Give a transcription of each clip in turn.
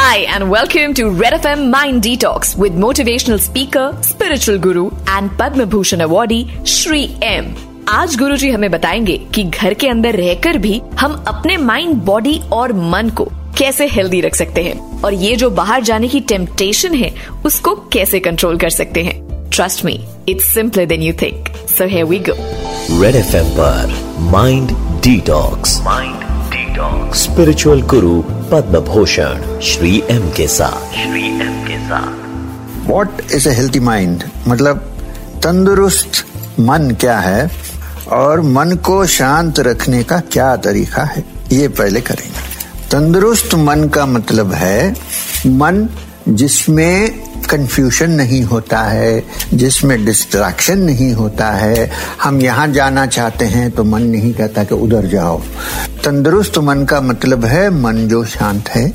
Hi and welcome to Red FM Mind Detox with motivational speaker, spiritual guru and Padma Bhushan awardee Shri M. आज गुरु जी हमें बताएँगे कि घर के अंदर रहकर भी हम अपने माइंड बॉडी और मन को कैसे हेल्दी रख सकते हैं और ये जो बाहर जाने की टेम्पटेशन है उसको कैसे कंट्रोल कर सकते हैं। Trust me it's simpler than you think so here we go red F पर mind detox mind detox spiritual guru Padma Bhushan Shri M के साथ। श्री एम के साथ। What is a healthy mind मतलब तंदुरुस्त मन क्या है और मन को शांत रखने का क्या तरीका है? ये पहले करेंगे। तंदुरुस्त मन का मतलब है मन जिसमें कंफ्यूशन नहीं होता है, जिसमें डिस्ट्रैक्शन नहीं होता है, हम यहाँ जाना चाहते हैं तो मन नहीं कहता कि उधर जाओ। तंदुरुस्त मन का मतलब है मन जो शांत है।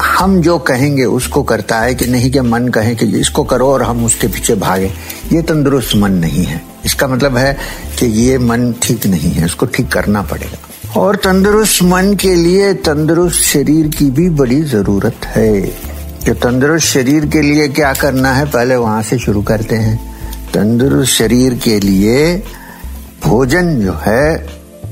हम जो कहेंगे उसको करता है कि नहीं कि मन कहे कि इसको करो और हम उसके पीछे भागे। ये तंदुरुस्त मन नहीं है। इसका मतलब है कि ये मन ठीक नहीं है उसको ठीक करना पड़ेगा। और तंदुरुस्त मन के लिए तंदुरुस्त शरीर की भी बड़ी ज़रूरत है। कि तंदुरुस्त शरीर के लिए क्या करना है, पहले वहाँ से शुरू करते हैं। तंदुरुस्त शरीर के लिए भोजन जो है,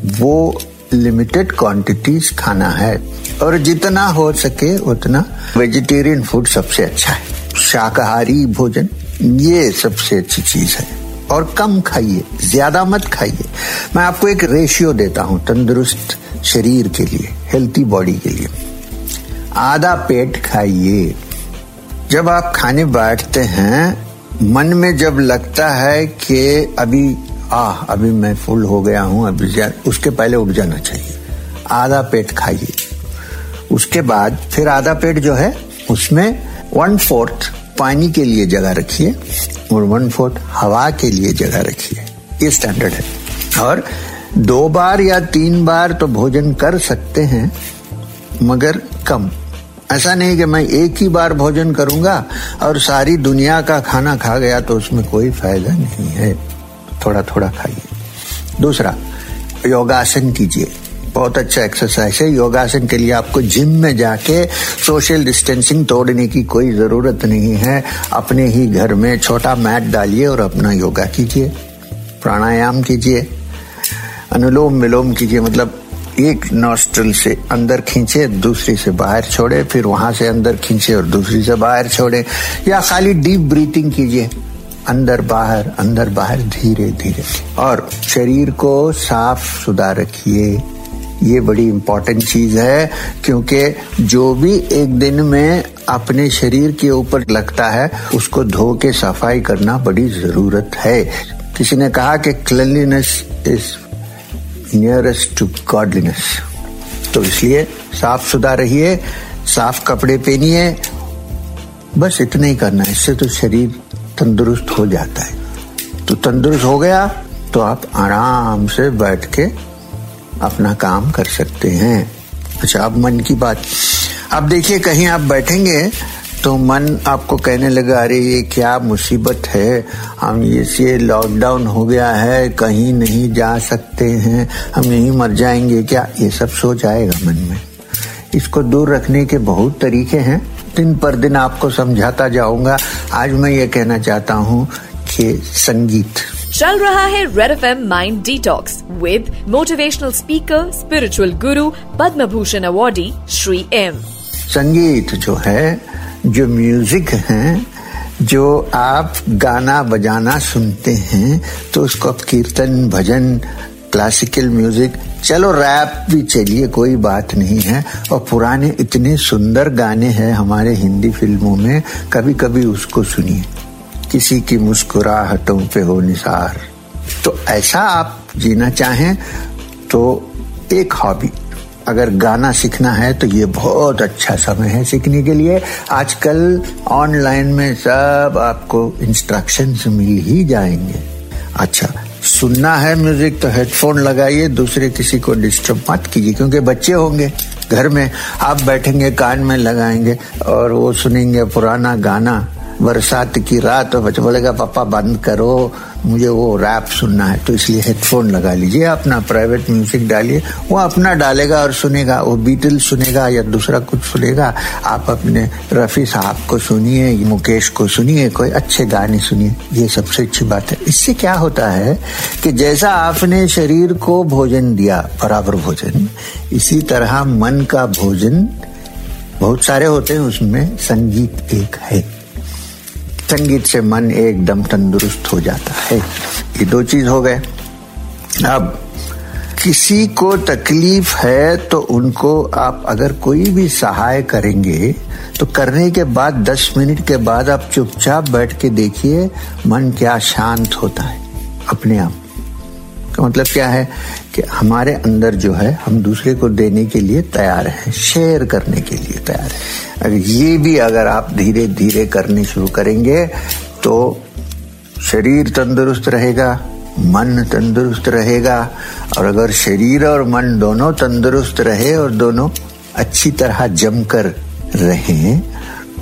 वो लिमिटेड क्वांटिटीज खाना है। और जितना हो सके उतना वेजिटेरियन फ़ूड सबसे अच्छा है। शाकाहारी भोजन, ये सबसे अच्छी चीज़ है। और कम खाइए, ज़्यादा मत खाइए। मैं आपको एक रेशियो देता हूँ, तंदुरुस्त शरीर के लिए हेल्थी बॉडी के लिए। आधा पेट खाइए। जब आप खाने बैठते हैं, मन में जब लगता है कि अभी आ अभी मैं फुल हो गया हूँ, अभी उसके पहले उठ जाना चाहिए। आधा पेट खाइए। उसके बाद फिर आधा पेट जो है, उसमें वन फोर्थ पानी के लिए जगह रखिए और वन फोर्थ हवा के लिए जगह रखिए। ये स्टैंडर्ड है। और दो बार या तीन बार तो भोजन कर सकते हैं, मगर कम। ऐसा नहीं कि मैं एक ही बार भोजन करूँगा और सारी दुनिया का खाना खा गया तो उसमें कोई फ़ायदा नहीं है। थोड़ा थोड़ा खाइए। दूसरा, योगासन कीजिए। बहुत अच्छा एक्सरसाइज है। योगासन के लिए आपको जिम में जाके सोशल डिस्टेंसिंग तोड़ने की कोई ज़रूरत नहीं है। अपने ही घर में छोटा मैट डालिए और अपना योगा कीजिए। प्राणायाम कीजिए। अनुलोम विलोम कीजिए। मतलब एक नॉस्ट्रल से अंदर खींचे, दूसरी से बाहर छोड़े, फिर वहाँ से अंदर खींचे और दूसरी से बाहर छोड़े। या खाली डीप ब्रीथिंग कीजिए। अंदर बाहर अंदर बाहर, धीरे धीरे। और शरीर को साफ़ सुधा रखिए। ये बड़ी इंपॉर्टेंट चीज़ है, क्योंकि जो भी एक दिन में अपने शरीर के ऊपर लगता है, उसको धो के सफ़ाई करना बड़ी ज़रूरत है। किसी ने कहा कि cleanliness is nearest to godliness तो इसलिए साफ़ सुधा रहिए, साफ़ कपड़े पहनिए, बस इतना ही करना है। इससे तो शरीर तंदुरुस्त हो जाता है। तो तंदुरुस्त हो गया तो आप आराम से बैठ के अपना काम कर सकते हैं। अच्छा अब मन की बात। अब देखिए, कहीं आप बैठेंगे तो मन आपको कहने लगा, अरे, ये क्या मुसीबत है? हम ये लॉकडाउन हो गया है, कहीं नहीं जा सकते हैं, हम यहीं मर जाएँगे। क्या ये सब सोच आएगा मन में? इसको दूर रखने के बहुत तरीके हैं। दिन पर दिन आपको समझाता जाऊँगा। आज मैं ये कहना चाहता हूँ कि संगीत। चल रहा है red F M mind detox with motivational speaker spiritual guru Padma Bhushan awardee Shri M संगीत जो है, जो म्यूज़िक है, जो आप गाना बजाना सुनते हैं तो उसको आप कीर्तन, भजन क्लासिकल म्यूज़िक चलो रैप भी चलिए, कोई बात नहीं है। और पुराने इतने सुंदर गाने हैं हमारे हिंदी फ़िल्मों में कभी कभी उसको सुनिए। किसी की मुस्कुराहटों पे हो निसार। तो ऐसा आप जीना चाहें तो एक हॉबी अगर गाना सीखना है तो ये बहुत अच्छा समय है सीखने के लिए। आजकल ऑनलाइन में सब आपको इंस्ट्रक्शंस मिल ही जाएँगे। अच्छा सुनना है म्यूज़िक तो हेडफोन लगाइए, दूसरे किसी को डिस्टर्ब मत कीजिए, क्योंकि बच्चे होंगे घर में। आप बैठेंगे, कान में लगाएँगे और वो सुनेंगे पुराना गाना। बरसात की रात और बच्चा बोलेगा, पापा, बंद करो, मुझे वो रैप सुनना है। तो इसलिए हेडफोन लगा लीजिए, अपना प्राइवेट म्यूज़िक डालिए, वो अपना डालेगा और सुनेगा, वो बीटल सुनेगा या दूसरा कुछ सुनेगा, आप अपने रफी साहब को सुनिए, मुकेश को सुनिए, कोई अच्छे गाने सुनिए, ये सबसे अच्छी बात है। इससे क्या होता है कि जैसा आपने शरीर को भोजन दिया, बराबर भोजन, इसी तरह मन का भोजन, बहुत सारे होते हैं उसमें, संगीत एक है। संगीत से मन एकदम तंदुरुस्त हो जाता है। ये दो चीज़ हो गए। अब, किसी को तकलीफ़ है तो उनको आप अगर कोई भी सहाय करेंगे तो करने के बाद, दस मिनट के बाद आप चुपचाप बैठ के देखिए, मन क्या शांत होता है अपने आप का मतलब क्या है कि हमारे अंदर जो है, हम दूसरे को देने के लिए तैयार हैं शेयर करने के लिए तैयार है। अगर ये भी अगर आप धीरे धीरे करने शुरू करेंगे तो शरीर तंदुरुस्त रहेगा, मन तंदुरुस्त रहेगा, और अगर शरीर और मन दोनों तंदुरुस्त रहे और दोनों अच्छी तरह जमकर रहे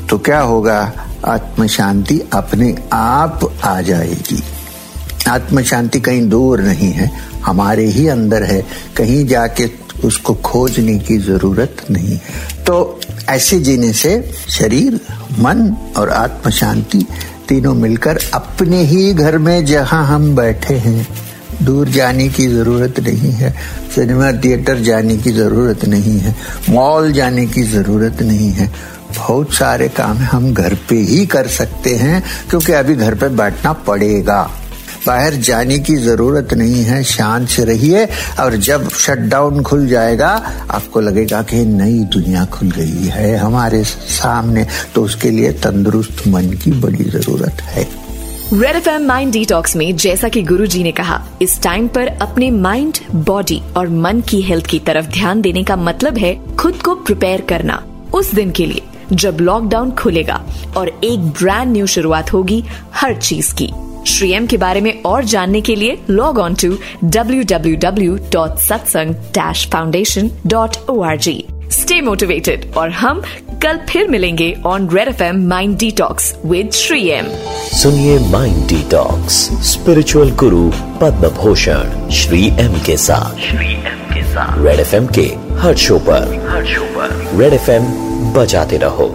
तो क्या होगा? आत्म शांति अपने आप आ जाएगी। आत्म शांति कहीं दूर नहीं है, हमारे ही अंदर है, कहीं जाके उसको खोजने की ज़रूरत नहीं तो ऐसे जीने से शरीर, मन और आत्म शांति तीनों मिलकर अपने ही घर में जहाँ हम बैठे हैं, दूर जाने की ज़रूरत नहीं है, सिनेमा थिएटर जाने की ज़रूरत नहीं है, मॉल जाने की ज़रूरत नहीं है। बहुत सारे काम हम घर पे ही कर सकते हैं, क्योंकि अभी घर पे बैठना पड़ेगा। बाहर जाने की ज़रूरत नहीं है, शांत से रहिए और जब शटडाउन खुल जाएगा, आपको लगेगा कि नई दुनिया खुल गई है हमारे सामने तो उसके लिए तंदुरुस्त मन की बड़ी ज़रूरत है। Red F M mind detox में जैसा कि गुरु जी ने कहा, इस टाइम पर अपने माइंड बॉडी और मन की हेल्थ की तरफ़ ध्यान देने का मतलब है खुद को प्रिपेयर करना। उस दिन के लिए, जब लॉकडाउन खुलेगा और एक ब्रांड न्यू शुरुआत होगी हर चीज़ की। श्री एम के बारे में और जानने के लिए log on to W W W dot Satsang dash foundation dot O R G stay motivated और हम कल फिर मिलेंगे on red F M mind detox with Shri M सुनिए mind detox spiritual guru Padma Bhushan Shri M के साथ। Shri M के साथ। रेड एफ़ एम के हर शो पर। हर शो पर। रेड एफ़ एम बजाते रहो।